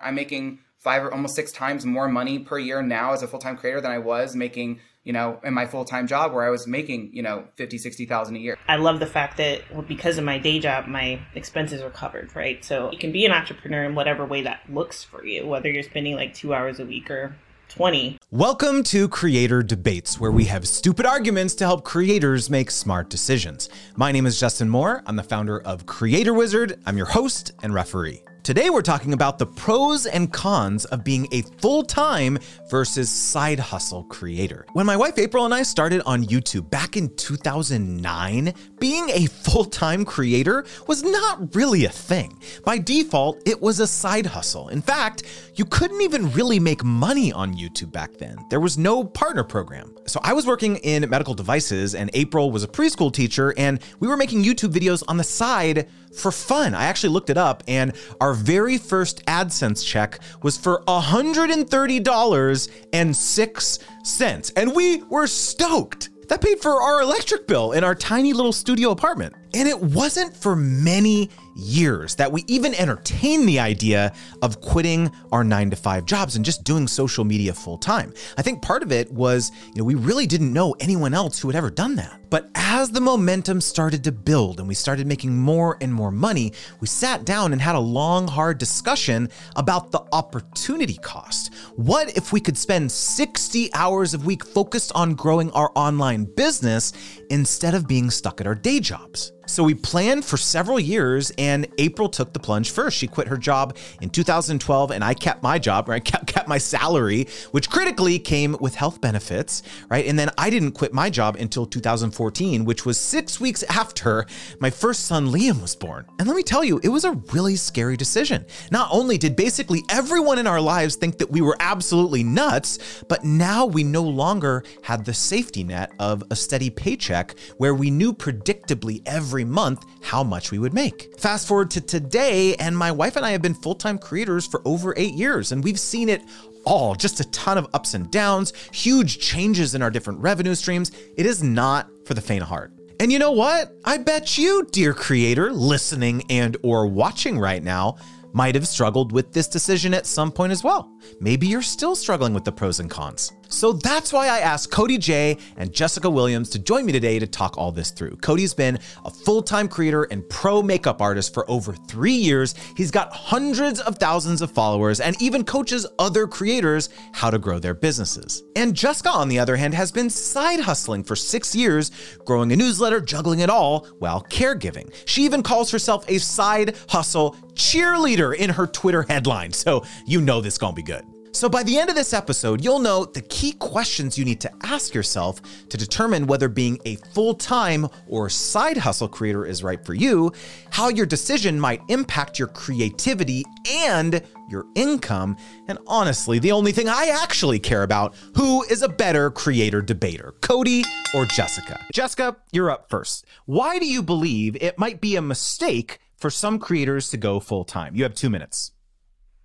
I'm making five or almost six times more money per year now as a full time creator than I was making, you know, in my full time job where I was making, you know, 50, 60,000 a year. I love the fact that well, because of my day job, my expenses are covered, right? So you can be an entrepreneur in whatever way that looks for you, whether you're spending like two hours a week or 20. Welcome to Creator Debates, where we have stupid arguments to help creators make smart decisions. My name is Justin Moore. I'm the founder of Creator Wizard. I'm your host and referee. Today, we're talking about the pros and cons of being a full time versus side hustle creator. When my wife April and I started on YouTube back in 2009, being a full time creator was not really a thing. By default, it was a side hustle. In fact, you couldn't even really make money on YouTube back then. There was no partner program. So I was working in medical devices, and April was a preschool teacher, and we were making YouTube videos on the side for fun. I actually looked it up, and our very first AdSense check was for $130.06. And we were stoked. That paid for our electric bill in our tiny little studio apartment. And it wasn't for many years that we even entertained the idea of quitting our nine to five jobs and just doing social media full time. I think part of it was, you know, we really didn't know anyone else who had ever done that. But as the momentum started to build and we started making more and more money, we sat down and had a long, hard discussion about the opportunity cost. What if we could spend 60 hours a week focused on growing our online business instead of being stuck at our day jobs? So we planned for several years, and April took the plunge first. She quit her job in 2012, and I kept my job, or I kept, kept my salary, which critically came with health benefits, right? And then I didn't quit my job until 2014, which was six weeks after my first son Liam was born. And let me tell you, it was a really scary decision. Not only did basically everyone in our lives think that we were absolutely nuts, but now we no longer had the safety net of a steady paycheck where we knew predictably every every month how much we would make. Fast forward to today, and my wife and I have been full time creators for over eight years, and we've seen it all just a ton of ups and downs, huge changes in our different revenue streams. It is not for the faint of heart. And you know what? I bet you, dear creator, listening and or watching right now, might have struggled with this decision at some point as well. Maybe you're still struggling with the pros and cons. So that's why I asked Cody Jay and Jessica Williams to join me today to talk all this through. Cody's been a full time creator and pro makeup artist for over three years. He's got hundreds of thousands of followers and even coaches other creators how to grow their businesses. And Jessica, on the other hand, has been side hustling for six years, growing a newsletter, juggling it all while caregiving. She even calls herself a side hustle cheerleader in her Twitter headline. So you know this gonna be good. So, by the end of this episode, you'll know the key questions you need to ask yourself to determine whether being a full time or side hustle creator is right for you, how your decision might impact your creativity and your income, and honestly, the only thing I actually care about who is a better creator debater, Cody or Jessica? Jessica, you're up first. Why do you believe it might be a mistake for some creators to go full time? You have two minutes.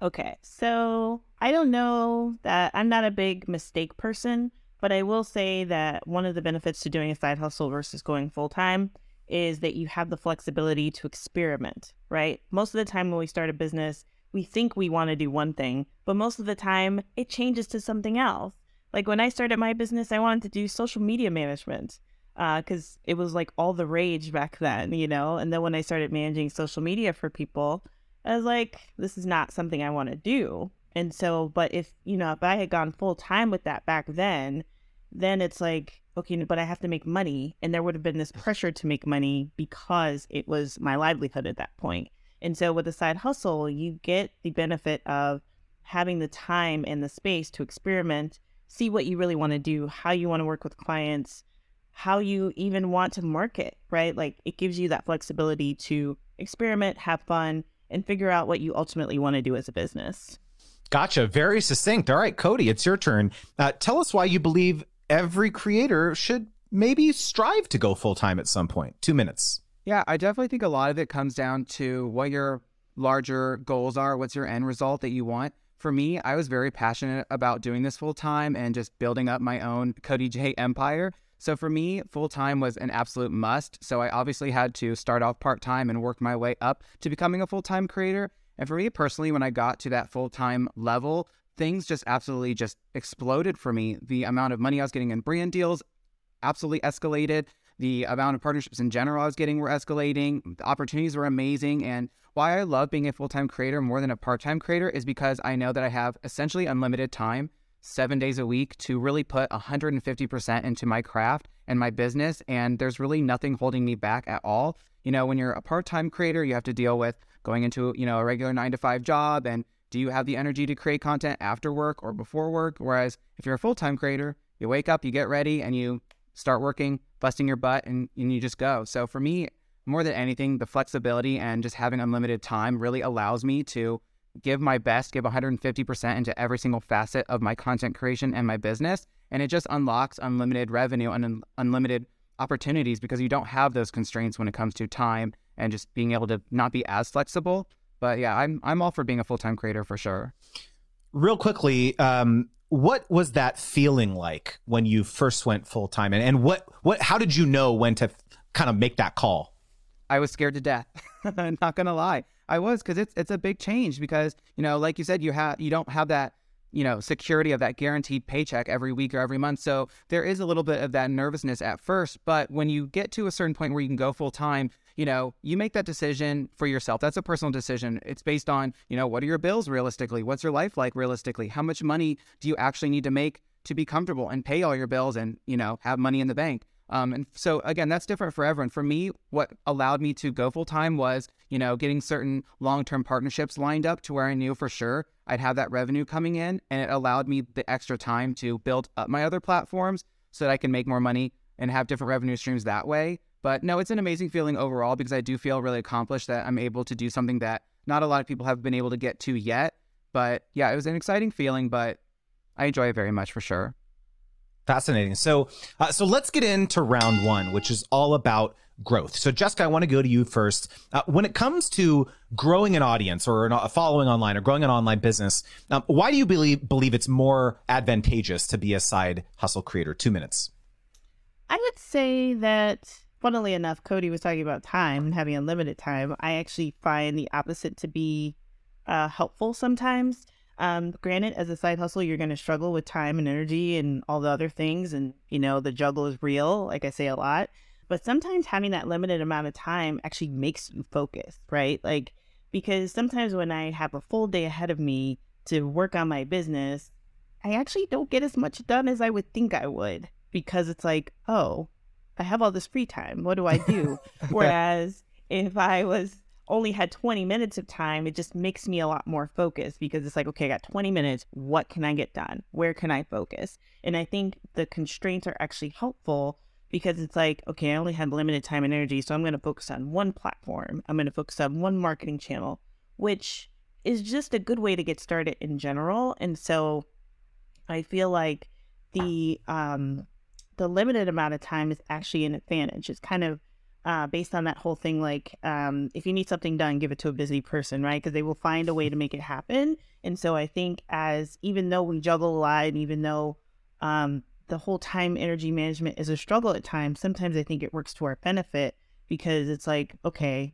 Okay, so I don't know that I'm not a big mistake person, but I will say that one of the benefits to doing a side hustle versus going full time is that you have the flexibility to experiment, right? Most of the time when we start a business, we think we want to do one thing, but most of the time it changes to something else. Like when I started my business, I wanted to do social media management because uh, it was like all the rage back then, you know? And then when I started managing social media for people, I was like, this is not something I want to do. And so, but if, you know, if I had gone full time with that back then, then it's like, okay, but I have to make money. And there would have been this pressure to make money because it was my livelihood at that point. And so with a side hustle, you get the benefit of having the time and the space to experiment, see what you really want to do, how you want to work with clients, how you even want to market, right? Like it gives you that flexibility to experiment, have fun, and figure out what you ultimately want to do as a business. Gotcha. Very succinct. All right, Cody, it's your turn. Uh, tell us why you believe every creator should maybe strive to go full time at some point. Two minutes. Yeah, I definitely think a lot of it comes down to what your larger goals are. What's your end result that you want? For me, I was very passionate about doing this full time and just building up my own Cody Jay empire. So for me, full time was an absolute must. So I obviously had to start off part time and work my way up to becoming a full time creator. And for me personally, when I got to that full time level, things just absolutely just exploded for me. The amount of money I was getting in brand deals absolutely escalated. The amount of partnerships in general I was getting were escalating. The opportunities were amazing. And why I love being a full time creator more than a part time creator is because I know that I have essentially unlimited time, seven days a week, to really put 150% into my craft and my business. And there's really nothing holding me back at all. You know, when you're a part time creator, you have to deal with going into, you know, a regular nine to five job and do you have the energy to create content after work or before work? Whereas if you're a full time creator, you wake up, you get ready, and you start working, busting your butt, and, and you just go. So for me, more than anything, the flexibility and just having unlimited time really allows me to give my best, give 150% into every single facet of my content creation and my business. And it just unlocks unlimited revenue and un- unlimited opportunities because you don't have those constraints when it comes to time and just being able to not be as flexible. But yeah, I'm I'm all for being a full time creator for sure. Real quickly, um, what was that feeling like when you first went full time, and, and what what how did you know when to kind of make that call? I was scared to death. not gonna lie, I was because it's it's a big change because you know, like you said, you have you don't have that you know security of that guaranteed paycheck every week or every month. So there is a little bit of that nervousness at first, but when you get to a certain point where you can go full time, you know, you make that decision for yourself. That's a personal decision. It's based on, you know, what are your bills realistically? What's your life like realistically? How much money do you actually need to make to be comfortable and pay all your bills and, you know, have money in the bank? Um, and so again, that's different for everyone. For me, what allowed me to go full time was, you know, getting certain long term partnerships lined up to where I knew for sure I'd have that revenue coming in, and it allowed me the extra time to build up my other platforms so that I can make more money and have different revenue streams that way. But no, it's an amazing feeling overall because I do feel really accomplished that I'm able to do something that not a lot of people have been able to get to yet. But yeah, it was an exciting feeling, but I enjoy it very much for sure. Fascinating. So, uh, so let's get into round one, which is all about growth. So, Jessica, I want to go to you first. Uh, when it comes to growing an audience or a following online or growing an online business, um, why do you believe believe it's more advantageous to be a side hustle creator? Two minutes. I would say that funnily enough, Cody was talking about time and having unlimited time. I actually find the opposite to be uh, helpful sometimes. Um, granted, as a side hustle, you're going to struggle with time and energy and all the other things. And, you know, the juggle is real, like I say a lot. But sometimes having that limited amount of time actually makes you focus, right? Like, because sometimes when I have a full day ahead of me to work on my business, I actually don't get as much done as I would think I would because it's like, oh, I have all this free time. What do I do? Whereas if I was only had 20 minutes of time, it just makes me a lot more focused because it's like, okay, I got 20 minutes. What can I get done? Where can I focus? And I think the constraints are actually helpful because it's like, okay, I only have limited time and energy. So I'm going to focus on one platform. I'm going to focus on one marketing channel, which is just a good way to get started in general. And so I feel like the um the limited amount of time is actually an advantage. It's kind of uh, based on that whole thing like um, if you need something done, give it to a busy person, right? Because they will find a way to make it happen. And so I think as even though we juggle a lot, and even though um, the whole time energy management is a struggle at times, sometimes I think it works to our benefit because it's like, okay,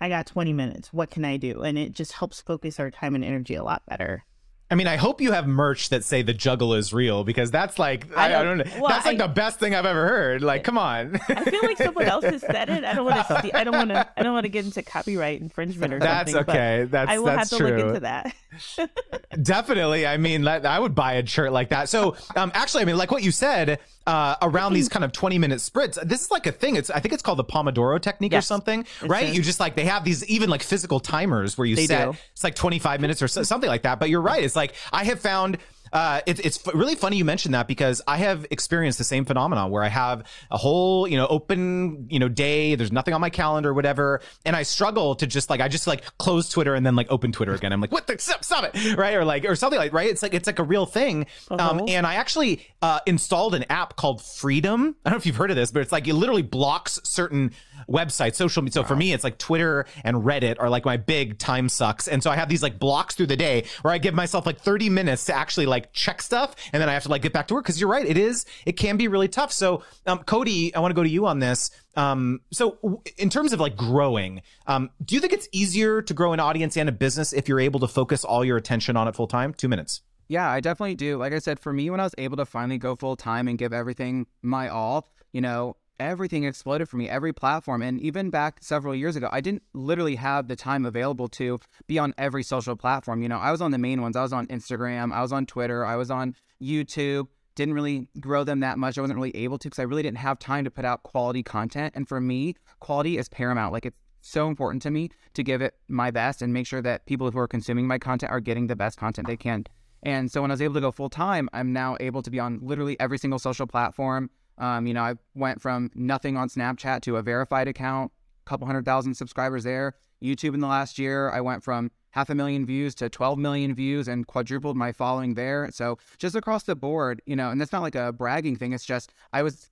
I got 20 minutes. What can I do? And it just helps focus our time and energy a lot better. I mean, I hope you have merch that say the juggle is real because that's like I don't, I don't know. Well, that's like I, the best thing I've ever heard. Like, come on. I feel like someone else has said it. I don't want to. I don't want to. I don't want to get into copyright infringement or that's something. That's okay. That's I will that's have to true. look into that. Definitely. I mean, I would buy a shirt like that. So, um, actually, I mean, like what you said uh, around these kind of twenty minute sprints. This is like a thing. It's I think it's called the Pomodoro technique yes, or something, right? You just like they have these even like physical timers where you they set. Do. It's like twenty five minutes or something like that. But you're right. It's like I have found uh, it, it's really funny you mentioned that because I have experienced the same phenomenon where I have a whole, you know, open, you know, day. There's nothing on my calendar, whatever, and I struggle to just like I just like close Twitter and then like open Twitter again. I'm like, what the stop, stop it, right? Or like or something like right. It's like it's like a real thing. Uh-huh. Um, and I actually uh, installed an app called Freedom. I don't know if you've heard of this, but it's like it literally blocks certain websites, social media. So wow. for me, it's like Twitter and Reddit are like my big time sucks. And so I have these like blocks through the day where I give myself like 30 minutes to actually like check stuff. And then I have to like get back to work. Cause you're right. It is, it can be really tough. So, um, Cody, I want to go to you on this. Um, so w- in terms of like growing, um, do you think it's easier to grow an audience and a business if you're able to focus all your attention on it full time? Two minutes. Yeah, I definitely do. Like I said, for me, when I was able to finally go full time and give everything my all, you know, everything exploded for me, every platform. And even back several years ago, I didn't literally have the time available to be on every social platform. You know, I was on the main ones. I was on Instagram, I was on Twitter, I was on YouTube. Didn't really grow them that much. I wasn't really able to because I really didn't have time to put out quality content. And for me, quality is paramount. Like it's so important to me to give it my best and make sure that people who are consuming my content are getting the best content they can. And so when I was able to go full time, I'm now able to be on literally every single social platform. Um, you know, I went from nothing on Snapchat to a verified account, a couple hundred thousand subscribers there. YouTube in the last year, I went from half a million views to 12 million views and quadrupled my following there. So just across the board, you know, and that's not like a bragging thing. It's just I was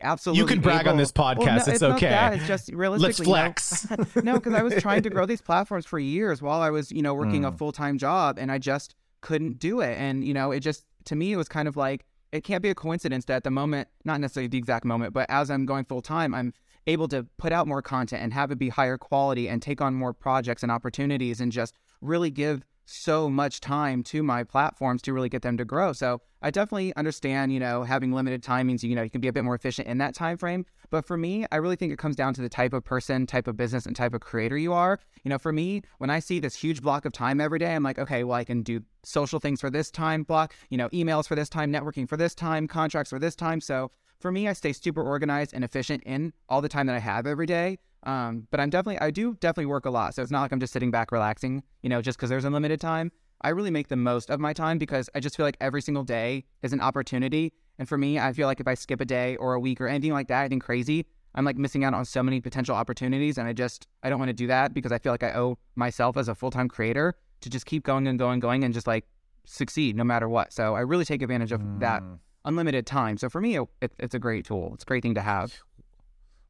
absolutely You can brag able, on this podcast. Well, no, it's, it's okay. Not that. It's just realistically. Let's flex. no, because I was trying to grow these platforms for years while I was, you know, working a Mm. full time job, and I just couldn't do it. And you know, it just to me, it was kind of like it can't be a coincidence that at the moment, not necessarily the exact moment, but as I'm going full time, I'm able to put out more content and have it be higher quality and take on more projects and opportunities and just really give so much time to my platforms to really get them to grow. So I definitely understand, you know, having limited time means you know you can be a bit more efficient in that time frame. But for me, I really think it comes down to the type of person, type of business, and type of creator you are. You know, for me, when I see this huge block of time every day, I'm like, okay, well, I can do social things for this time block, you know, emails for this time, networking for this time, contracts for this time. So for me, I stay super organized and efficient in all the time that I have every day. Um, but I'm definitely, I do definitely work a lot. So it's not like I'm just sitting back relaxing, you know, just because there's unlimited time. I really make the most of my time because I just feel like every single day is an opportunity. And for me, I feel like if I skip a day or a week or anything like that, anything crazy, I'm like missing out on so many potential opportunities. And I just, I don't want to do that because I feel like I owe myself as a full time creator to just keep going and going, and going and just like succeed no matter what. So I really take advantage of that Mm. unlimited time. So for me, it, it's a great tool. It's a great thing to have.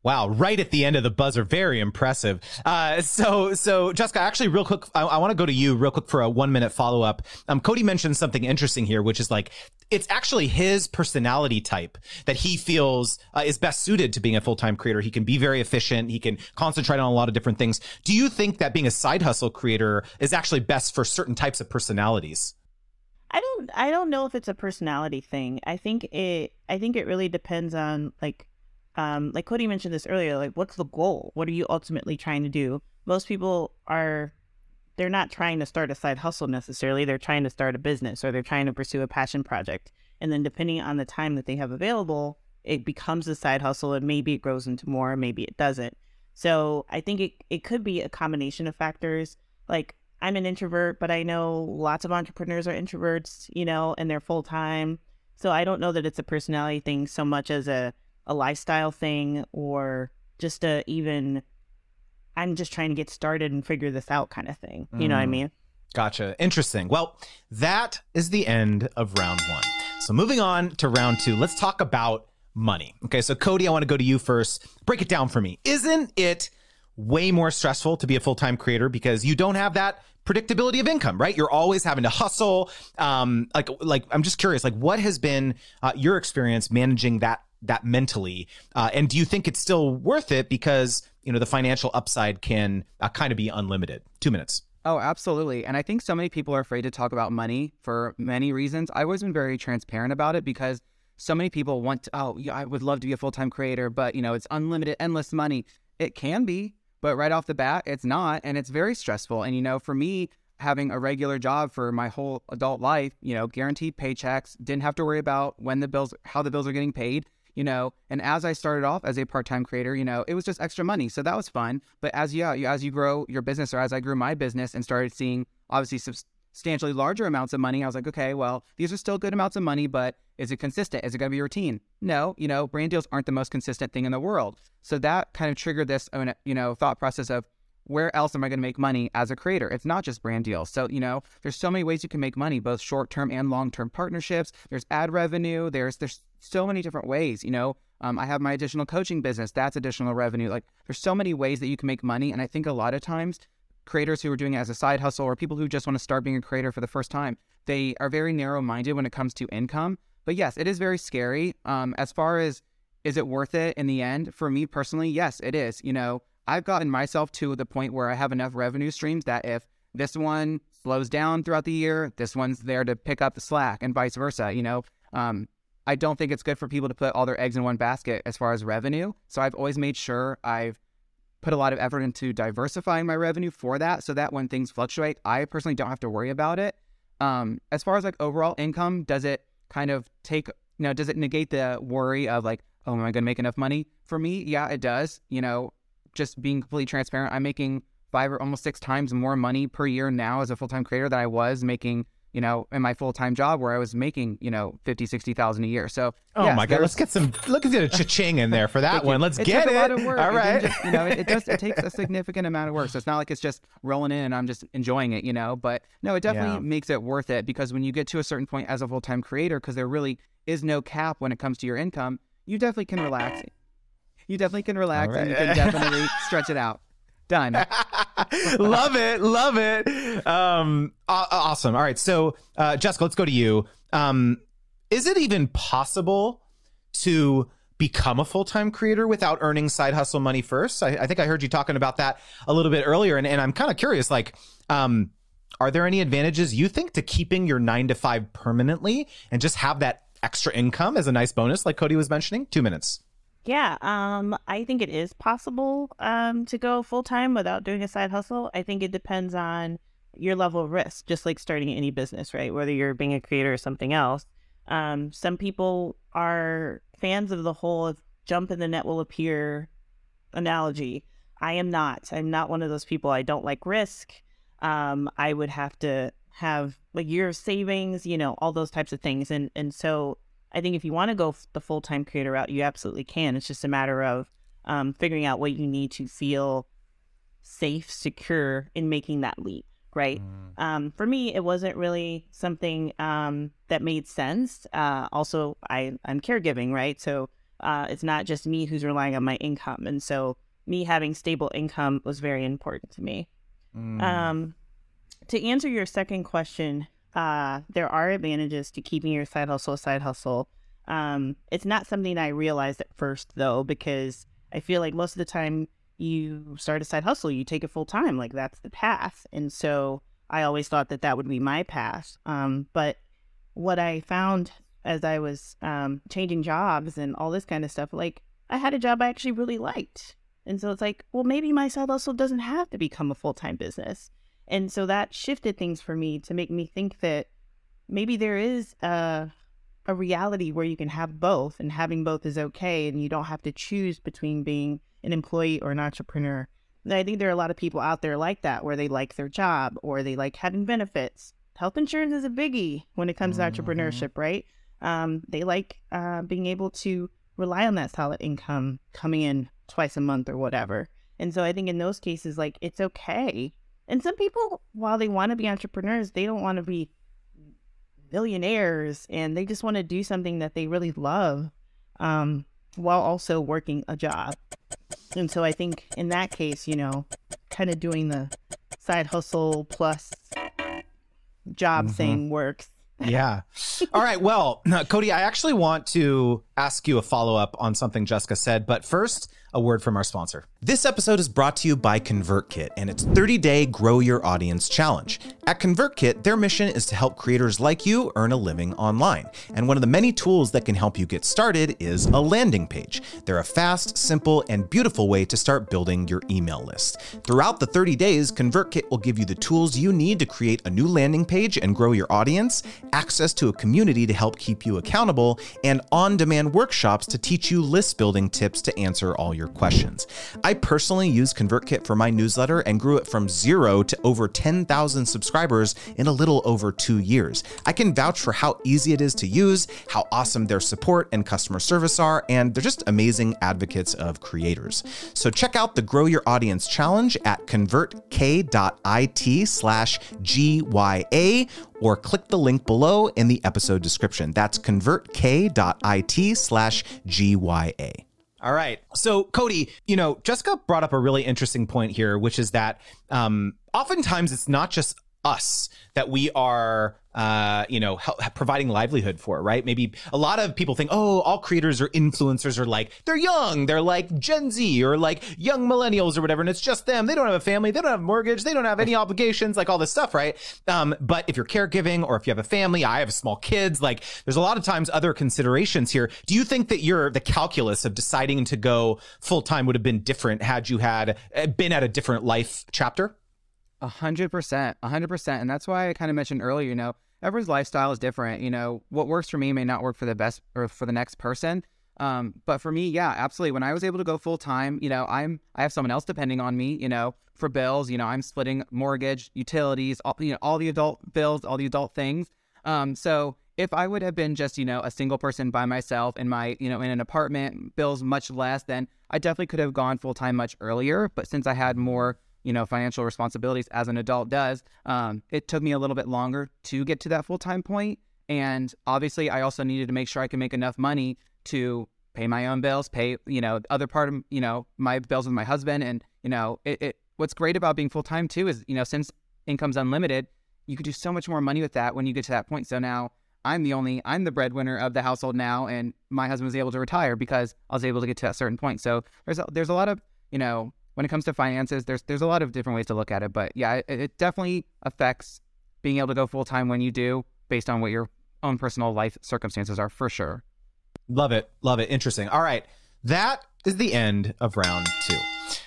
Wow, right at the end of the buzzer, very impressive. Uh, so, so Jessica, actually, real quick, I, I want to go to you real quick for a one minute follow up. Um, Cody mentioned something interesting here, which is like it's actually his personality type that he feels uh, is best suited to being a full time creator. He can be very efficient. He can concentrate on a lot of different things. Do you think that being a side hustle creator is actually best for certain types of personalities? I don't I don't know if it's a personality thing. I think it I think it really depends on like um like Cody mentioned this earlier, like what's the goal? What are you ultimately trying to do? Most people are they're not trying to start a side hustle necessarily. They're trying to start a business or they're trying to pursue a passion project. And then depending on the time that they have available, it becomes a side hustle and maybe it grows into more, maybe it doesn't. So I think it, it could be a combination of factors. Like I'm an introvert, but I know lots of entrepreneurs are introverts, you know, and they're full time. So I don't know that it's a personality thing so much as a, a lifestyle thing or just a even I'm just trying to get started and figure this out kind of thing. You know what I Mm. mean? Gotcha. Interesting. Well, that is the end of round one. So moving on to round two, let's talk about money. Okay, so Cody, I want to go to you first. Break it down for me. Isn't it way more stressful to be a full time creator because you don't have that predictability of income, right? You're always having to hustle. Um, like, like I'm just curious, like, what has been uh, your experience managing that that mentally? Uh, and do you think it's still worth it because you know the financial upside can uh, kind of be unlimited? Two minutes. Oh, absolutely. And I think so many people are afraid to talk about money for many reasons. I've always been very transparent about it because so many people want to, oh, yeah, I would love to be a full time creator, but you know, it's unlimited, endless money. It can be, but right off the bat, it's not. And it's very stressful. And, you know, for me, having a regular job for my whole adult life, you know, guaranteed paychecks, didn't have to worry about when the bills, how the bills are getting paid you know and as i started off as a part-time creator you know it was just extra money so that was fun but as yeah you, as you grow your business or as i grew my business and started seeing obviously substantially larger amounts of money i was like okay well these are still good amounts of money but is it consistent is it going to be routine no you know brand deals aren't the most consistent thing in the world so that kind of triggered this uh, you know thought process of where else am I going to make money as a creator? It's not just brand deals. So, you know, there's so many ways you can make money, both short-term and long-term partnerships. There's ad revenue. There's there's so many different ways, you know. Um, I have my additional coaching business. That's additional revenue. Like there's so many ways that you can make money. And I think a lot of times creators who are doing it as a side hustle or people who just want to start being a creator for the first time, they are very narrow-minded when it comes to income. But yes, it is very scary. Um, as far as is it worth it in the end? For me personally, yes, it is. You know, I've gotten myself to the point where I have enough revenue streams that if this one slows down throughout the year, this one's there to pick up the slack and vice versa. You know, um, I don't think it's good for people to put all their eggs in one basket as far as revenue. So I've always made sure I've put a lot of effort into diversifying my revenue for that so that when things fluctuate, I personally don't have to worry about it. Um, as far as like overall income, does it kind of take, you know, does it negate the worry of like, oh, am I going to make enough money? For me, yeah, it does. You know, just being completely transparent, I'm making five or almost six times more money per year now as a full time creator than I was making you know, in my full time job where I was making, you know, 50, 60,000 a year. So, oh yes, my God, let's get some, look at the cha-ching in there for that one. Let's it get it. a lot of work. All right. Just, you know, it, it, does, it takes a significant amount of work. So it's not like it's just rolling in and I'm just enjoying it, you know, but no, it definitely yeah. makes it worth it because when you get to a certain point as a full time creator, because there really is no cap when it comes to your income, you definitely can relax. You definitely can relax right. and you can definitely stretch it out. Done. love it. Love it. Um, awesome. All right. So, uh, Jessica, let's go to you. Um, is it even possible to become a full time creator without earning side hustle money first? I, I, think I heard you talking about that a little bit earlier, and, and I'm kind of curious. Like, um, are there any advantages you think to keeping your nine to five permanently and just have that extra income as a nice bonus, like Cody was mentioning? Two minutes. Yeah, um, I think it is possible um, to go full time without doing a side hustle. I think it depends on your level of risk, just like starting any business, right? Whether you're being a creator or something else. Um, some people are fans of the whole jump in the net will appear analogy. I am not. I'm not one of those people. I don't like risk. Um, I would have to have like year of savings, you know, all those types of things. And and so I think if you want to go the full time creator route, you absolutely can. It's just a matter of um, figuring out what you need to feel safe, secure in making that leap, right? Mm. Um, for me, it wasn't really something um, that made sense. Uh, also, I, I'm caregiving, right? So uh, it's not just me who's relying on my income. And so me having stable income was very important to me. Mm. Um, to answer your second question, uh, there are advantages to keeping your side hustle a side hustle. Um, it's not something I realized at first though, because I feel like most of the time you start a side hustle, you take it full time, like that's the path. And so I always thought that that would be my path. Um, but what I found as I was um, changing jobs and all this kind of stuff, like I had a job I actually really liked. And so it's like, well, maybe my side hustle doesn't have to become a full time business. And so that shifted things for me to make me think that maybe there is a, a reality where you can have both and having both is okay and you don't have to choose between being an employee or an entrepreneur. And I think there are a lot of people out there like that where they like their job or they like having benefits. Health insurance is a biggie when it comes mm-hmm. to entrepreneurship, right? Um, they like uh, being able to rely on that solid income coming in twice a month or whatever. And so I think in those cases, like it's okay and some people, while they want to be entrepreneurs, they don't want to be millionaires and they just want to do something that they really love um, while also working a job. And so I think in that case, you know, kind of doing the side hustle plus job mm-hmm. thing works. yeah. All right. Well, Cody, I actually want to ask you a follow up on something Jessica said, but first, a word from our sponsor. This episode is brought to you by ConvertKit and its 30 day Grow Your Audience Challenge. At ConvertKit, their mission is to help creators like you earn a living online. And one of the many tools that can help you get started is a landing page. They're a fast, simple, and beautiful way to start building your email list. Throughout the 30 days, ConvertKit will give you the tools you need to create a new landing page and grow your audience, access to a community to help keep you accountable, and on demand workshops to teach you list building tips to answer all your questions. I personally use ConvertKit for my newsletter and grew it from zero to over 10,000 subscribers in a little over two years. I can vouch for how easy it is to use, how awesome their support and customer service are, and they're just amazing advocates of creators. So check out the Grow Your Audience Challenge at convertk.it slash GYA or click the link below in the episode description. That's convertk.it slash GYA. All right. So, Cody, you know, Jessica brought up a really interesting point here, which is that um, oftentimes it's not just us that we are uh, you know, help, providing livelihood for, right? Maybe a lot of people think, oh, all creators or influencers are like, they're young, they're like Gen Z or like young millennials or whatever, and it's just them. They don't have a family, they don't have a mortgage, they don't have any obligations, like all this stuff, right? Um, but if you're caregiving or if you have a family, I have small kids, like there's a lot of times other considerations here. Do you think that your the calculus of deciding to go full time would have been different had you had uh, been at a different life chapter? A hundred percent, a hundred percent, and that's why I kind of mentioned earlier. You know, everyone's lifestyle is different. You know, what works for me may not work for the best or for the next person. Um, but for me, yeah, absolutely. When I was able to go full time, you know, I'm I have someone else depending on me, you know, for bills. You know, I'm splitting mortgage, utilities, all you know, all the adult bills, all the adult things. Um, so if I would have been just, you know, a single person by myself in my, you know, in an apartment, bills much less, then I definitely could have gone full time much earlier. But since I had more you know, financial responsibilities as an adult does, um, it took me a little bit longer to get to that full time point. And obviously, I also needed to make sure I could make enough money to pay my own bills, pay, you know, other part of, you know, my bills with my husband. And, you know, it, it what's great about being full time too is, you know, since income's unlimited, you could do so much more money with that when you get to that point. So now I'm the only, I'm the breadwinner of the household now, and my husband was able to retire because I was able to get to that certain point. So there's a, there's a lot of, you know, when it comes to finances, there's there's a lot of different ways to look at it, but yeah, it, it definitely affects being able to go full time when you do, based on what your own personal life circumstances are, for sure. Love it, love it. Interesting. All right, that is the end of round two.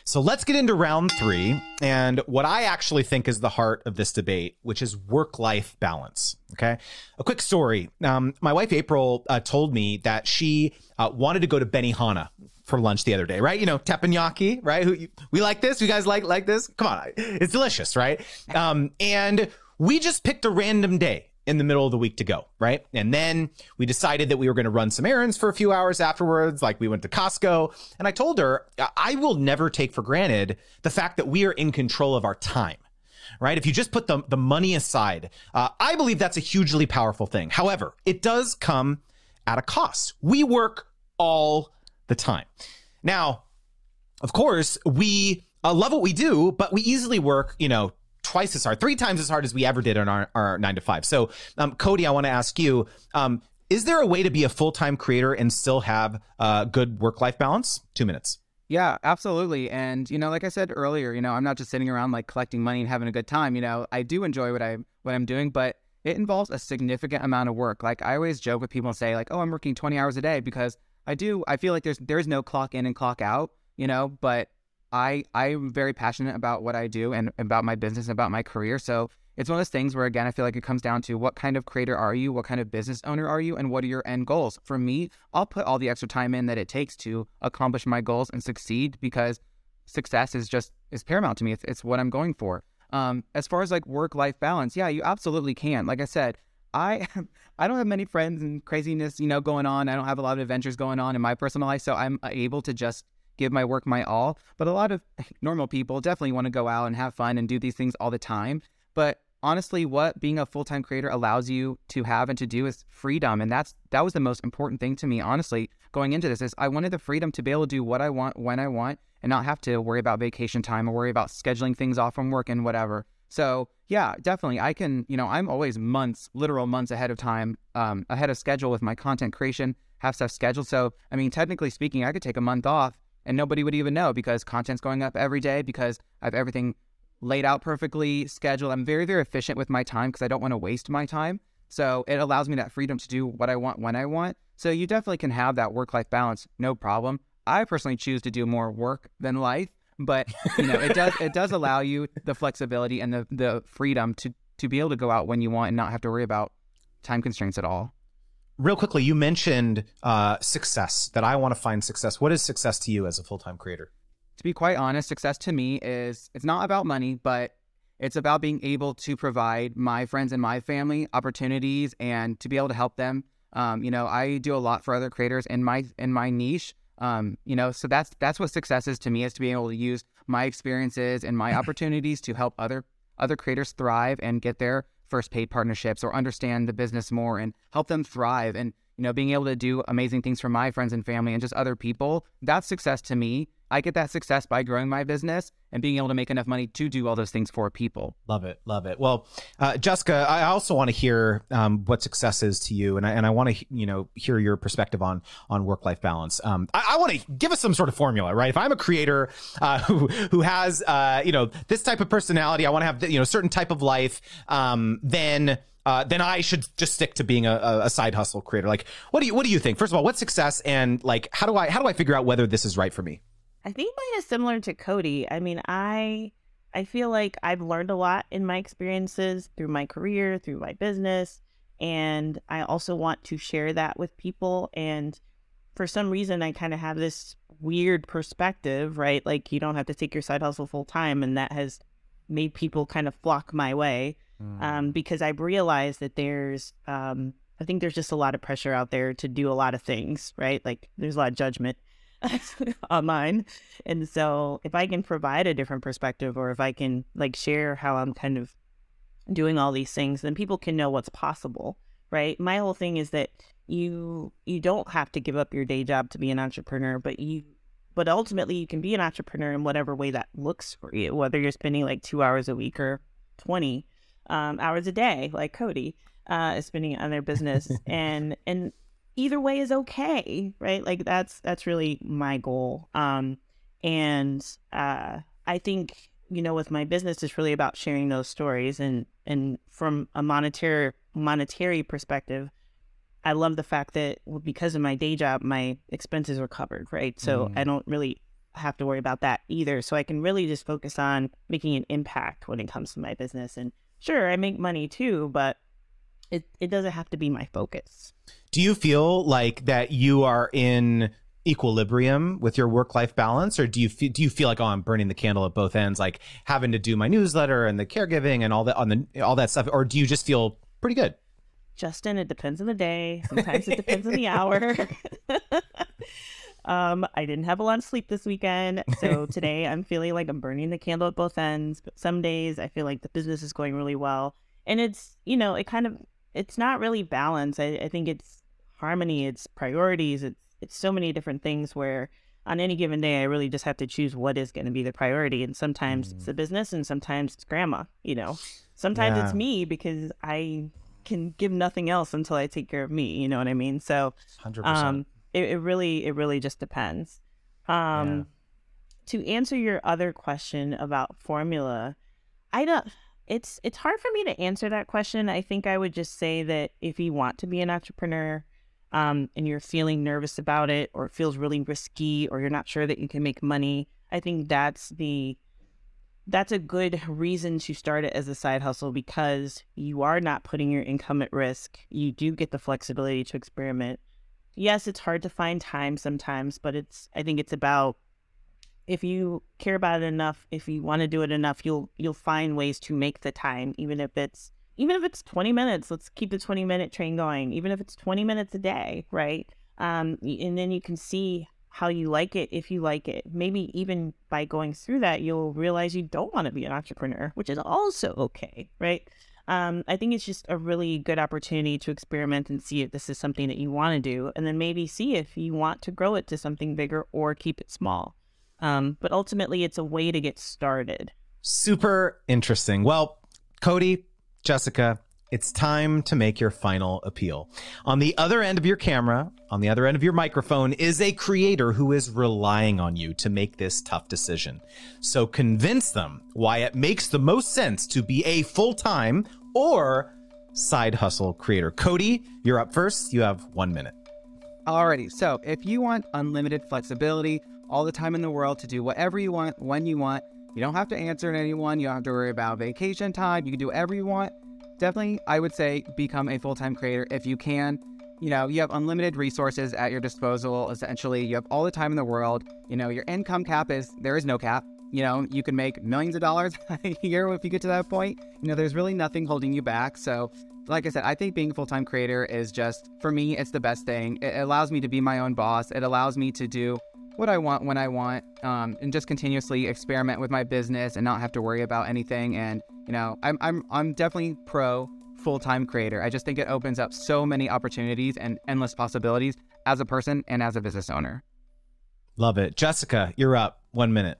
So let's get into round three and what I actually think is the heart of this debate, which is work life balance. Okay. A quick story. Um, my wife, April, uh, told me that she uh, wanted to go to Benihana for lunch the other day, right? You know, teppanyaki, right? Who we like this? You guys like like this? Come on, it's delicious, right? Um, and we just picked a random day in the middle of the week to go, right? And then we decided that we were going to run some errands for a few hours afterwards. Like we went to Costco, and I told her I will never take for granted the fact that we are in control of our time. Right. If you just put the, the money aside, uh, I believe that's a hugely powerful thing. However, it does come at a cost. We work all the time. Now, of course, we uh, love what we do, but we easily work, you know, twice as hard, three times as hard as we ever did on our, our nine to five. So, um, Cody, I want to ask you, um, is there a way to be a full time creator and still have uh, good work life balance? Two minutes. Yeah, absolutely. And you know, like I said earlier, you know, I'm not just sitting around like collecting money and having a good time. You know, I do enjoy what I what I'm doing, but it involves a significant amount of work. Like I always joke with people and say like, "Oh, I'm working 20 hours a day because I do. I feel like there's there's no clock in and clock out, you know. But I I'm very passionate about what I do and about my business and about my career. So it's one of those things where again I feel like it comes down to what kind of creator are you, what kind of business owner are you, and what are your end goals. For me, I'll put all the extra time in that it takes to accomplish my goals and succeed because success is just is paramount to me. It's it's what I'm going for. Um, as far as like work life balance, yeah, you absolutely can. Like I said, I I don't have many friends and craziness, you know, going on. I don't have a lot of adventures going on in my personal life, so I'm able to just give my work my all. But a lot of normal people definitely want to go out and have fun and do these things all the time. But honestly, what being a full-time creator allows you to have and to do is freedom, and that's that was the most important thing to me. Honestly, going into this is I wanted the freedom to be able to do what I want when I want and not have to worry about vacation time or worry about scheduling things off from work and whatever. So yeah, definitely. I can, you know, I'm always months, literal months ahead of time, um, ahead of schedule with my content creation, have stuff scheduled. So, I mean, technically speaking, I could take a month off and nobody would even know because content's going up every day because I have everything laid out perfectly, scheduled. I'm very, very efficient with my time because I don't want to waste my time. So it allows me that freedom to do what I want when I want. So you definitely can have that work life balance, no problem. I personally choose to do more work than life but you know it does it does allow you the flexibility and the the freedom to to be able to go out when you want and not have to worry about time constraints at all. Real quickly you mentioned uh, success that i want to find success. What is success to you as a full-time creator? To be quite honest success to me is it's not about money but it's about being able to provide my friends and my family opportunities and to be able to help them. Um, you know i do a lot for other creators in my in my niche um, you know, so that's that's what success is to me is to be able to use my experiences and my opportunities to help other other creators thrive and get their first paid partnerships or understand the business more and help them thrive. And you know, being able to do amazing things for my friends and family and just other people, that's success to me. I get that success by growing my business and being able to make enough money to do all those things for people. Love it, love it. Well, uh, Jessica, I also want to hear um, what success is to you, and I, and I want to you know hear your perspective on on work life balance. Um, I, I want to give us some sort of formula, right? If I'm a creator uh, who who has uh, you know this type of personality, I want to have you know a certain type of life, um, then. Uh, then I should just stick to being a, a side hustle creator. Like, what do you what do you think? First of all, what's success, and like, how do I how do I figure out whether this is right for me? I think mine is similar to Cody. I mean, I I feel like I've learned a lot in my experiences through my career, through my business, and I also want to share that with people and for some reason I kind of have this weird perspective, right? Like you don't have to take your side hustle full time and that has made people kind of flock my way. Mm. Um, because I've realized that there's um, I think there's just a lot of pressure out there to do a lot of things, right? Like there's a lot of judgment on mine. And so if I can provide a different perspective or if I can like share how I'm kind of doing all these things, then people can know what's possible, right? My whole thing is that you you don't have to give up your day job to be an entrepreneur, but you but ultimately you can be an entrepreneur in whatever way that looks for you, whether you're spending like two hours a week or 20 um, hours a day, like Cody uh, is spending on their business. and and either way is okay, right? Like that's that's really my goal. Um, and uh, I think you know, with my business, it's really about sharing those stories, and and from a monetary monetary perspective, I love the fact that because of my day job, my expenses are covered, right? So mm. I don't really have to worry about that either. So I can really just focus on making an impact when it comes to my business. And sure, I make money too, but it, it doesn't have to be my focus. Do you feel like that you are in equilibrium with your work life balance or do you feel, do you feel like oh I'm burning the candle at both ends like having to do my newsletter and the caregiving and all that on the all that stuff or do you just feel pretty good? Justin, it depends on the day. Sometimes it depends on the hour. um, I didn't have a lot of sleep this weekend, so today I'm feeling like I'm burning the candle at both ends. But some days I feel like the business is going really well, and it's you know it kind of it's not really balance. I, I think it's harmony, it's priorities, it's it's so many different things where on any given day I really just have to choose what is going to be the priority. And sometimes mm. it's the business and sometimes it's grandma, you know. Sometimes yeah. it's me because I can give nothing else until I take care of me, you know what I mean? So 100%. um it, it really it really just depends. Um yeah. to answer your other question about formula, I don't it's it's hard for me to answer that question. I think I would just say that if you want to be an entrepreneur, um, and you're feeling nervous about it, or it feels really risky, or you're not sure that you can make money, I think that's the that's a good reason to start it as a side hustle because you are not putting your income at risk. You do get the flexibility to experiment. Yes, it's hard to find time sometimes, but it's I think it's about if you care about it enough, if you want to do it enough, you'll you'll find ways to make the time, even if it's even if it's 20 minutes. Let's keep the 20 minute train going, even if it's 20 minutes a day, right? Um, and then you can see how you like it if you like it. Maybe even by going through that, you'll realize you don't want to be an entrepreneur, which is also okay, right? Um, I think it's just a really good opportunity to experiment and see if this is something that you want to do, and then maybe see if you want to grow it to something bigger or keep it small. Um, but ultimately, it's a way to get started. Super interesting. Well, Cody, Jessica, it's time to make your final appeal. On the other end of your camera, on the other end of your microphone, is a creator who is relying on you to make this tough decision. So convince them why it makes the most sense to be a full time or side hustle creator. Cody, you're up first. You have one minute. Alrighty, so if you want unlimited flexibility, all the time in the world to do whatever you want when you want. You don't have to answer to anyone. You don't have to worry about vacation time. You can do whatever you want. Definitely, I would say become a full time creator if you can. You know, you have unlimited resources at your disposal. Essentially, you have all the time in the world. You know, your income cap is there is no cap. You know, you can make millions of dollars a year if you get to that point. You know, there's really nothing holding you back. So, like I said, I think being a full time creator is just, for me, it's the best thing. It allows me to be my own boss. It allows me to do what I want when I want, um, and just continuously experiment with my business and not have to worry about anything. And you know, I'm I'm I'm definitely pro full time creator. I just think it opens up so many opportunities and endless possibilities as a person and as a business owner. Love it. Jessica, you're up. One minute.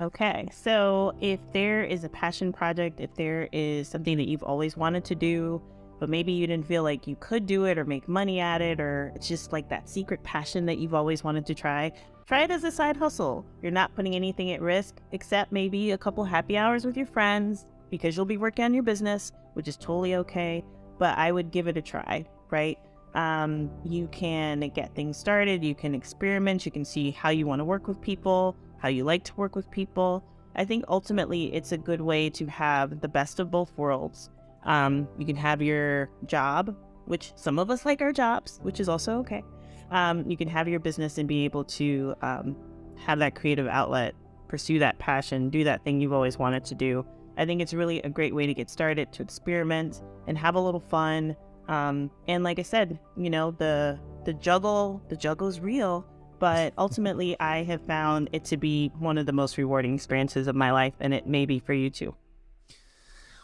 Okay, so if there is a passion project, if there is something that you've always wanted to do, but maybe you didn't feel like you could do it or make money at it, or it's just like that secret passion that you've always wanted to try, try it as a side hustle. You're not putting anything at risk except maybe a couple happy hours with your friends because you'll be working on your business, which is totally okay. But I would give it a try, right? Um, you can get things started, you can experiment, you can see how you want to work with people how you like to work with people. I think ultimately it's a good way to have the best of both worlds. Um, you can have your job, which some of us like our jobs, which is also okay. Um, you can have your business and be able to um, have that creative outlet, pursue that passion, do that thing you've always wanted to do. I think it's really a great way to get started, to experiment and have a little fun. Um, and like I said, you know, the the juggle, the juggle is real but ultimately I have found it to be one of the most rewarding experiences of my life, and it may be for you too.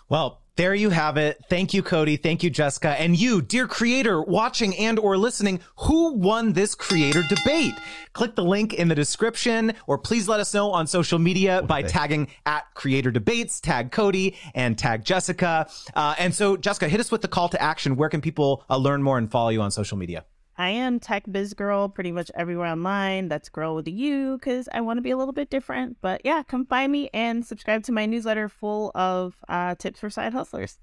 Well, there you have it. Thank you, Cody. Thank you, Jessica. And you, dear creator, watching and or listening, who won this creator debate? Click the link in the description or please let us know on social media by tagging at creator debates, tag Cody and tag Jessica. Uh, and so, Jessica, hit us with the call to action. Where can people uh, learn more and follow you on social media? I am Tech Biz Gurl pretty much everywhere online. That's Girl with a U because I want to be a little bit different. But yeah, come find me and subscribe to my newsletter full of uh, tips for side hustlers.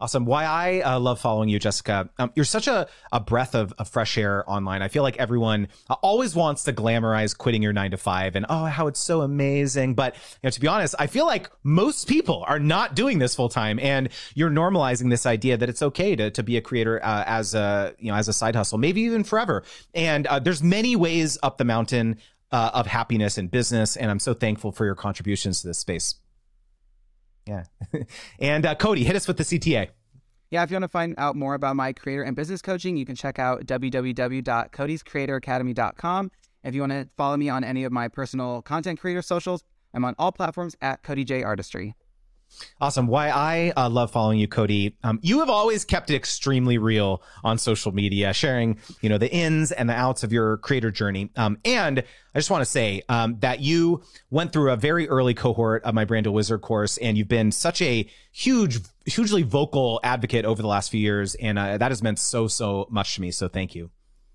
Awesome. Why I uh, love following you, Jessica. Um, you're such a, a breath of, of, fresh air online. I feel like everyone uh, always wants to glamorize quitting your nine to five and, oh, how it's so amazing. But, you know, to be honest, I feel like most people are not doing this full time. And you're normalizing this idea that it's okay to, to be a creator uh, as a, you know, as a side hustle, maybe even forever. And uh, there's many ways up the mountain uh, of happiness and business. And I'm so thankful for your contributions to this space. Yeah. and uh, Cody, hit us with the CTA. Yeah, if you want to find out more about my creator and business coaching, you can check out www.codyscreatoracademy.com. If you want to follow me on any of my personal content creator socials, I'm on all platforms at Cody Jay Artistry. Awesome. Why I uh, love following you, Cody. Um, you have always kept it extremely real on social media, sharing, you know, the ins and the outs of your creator journey. Um, and I just want to say um, that you went through a very early cohort of my Brand Wizard course, and you've been such a huge, hugely vocal advocate over the last few years, and uh, that has meant so, so much to me. So thank you.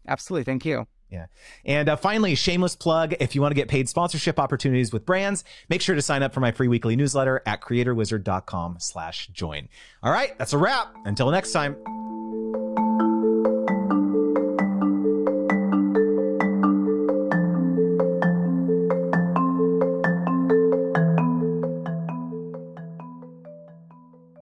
Absolutely. Thank you. Yeah. And uh, finally, shameless plug. If you want to get paid sponsorship opportunities with brands, make sure to sign up for my free weekly newsletter at creatorwizard.com slash join. All right. That's a wrap. Until next time.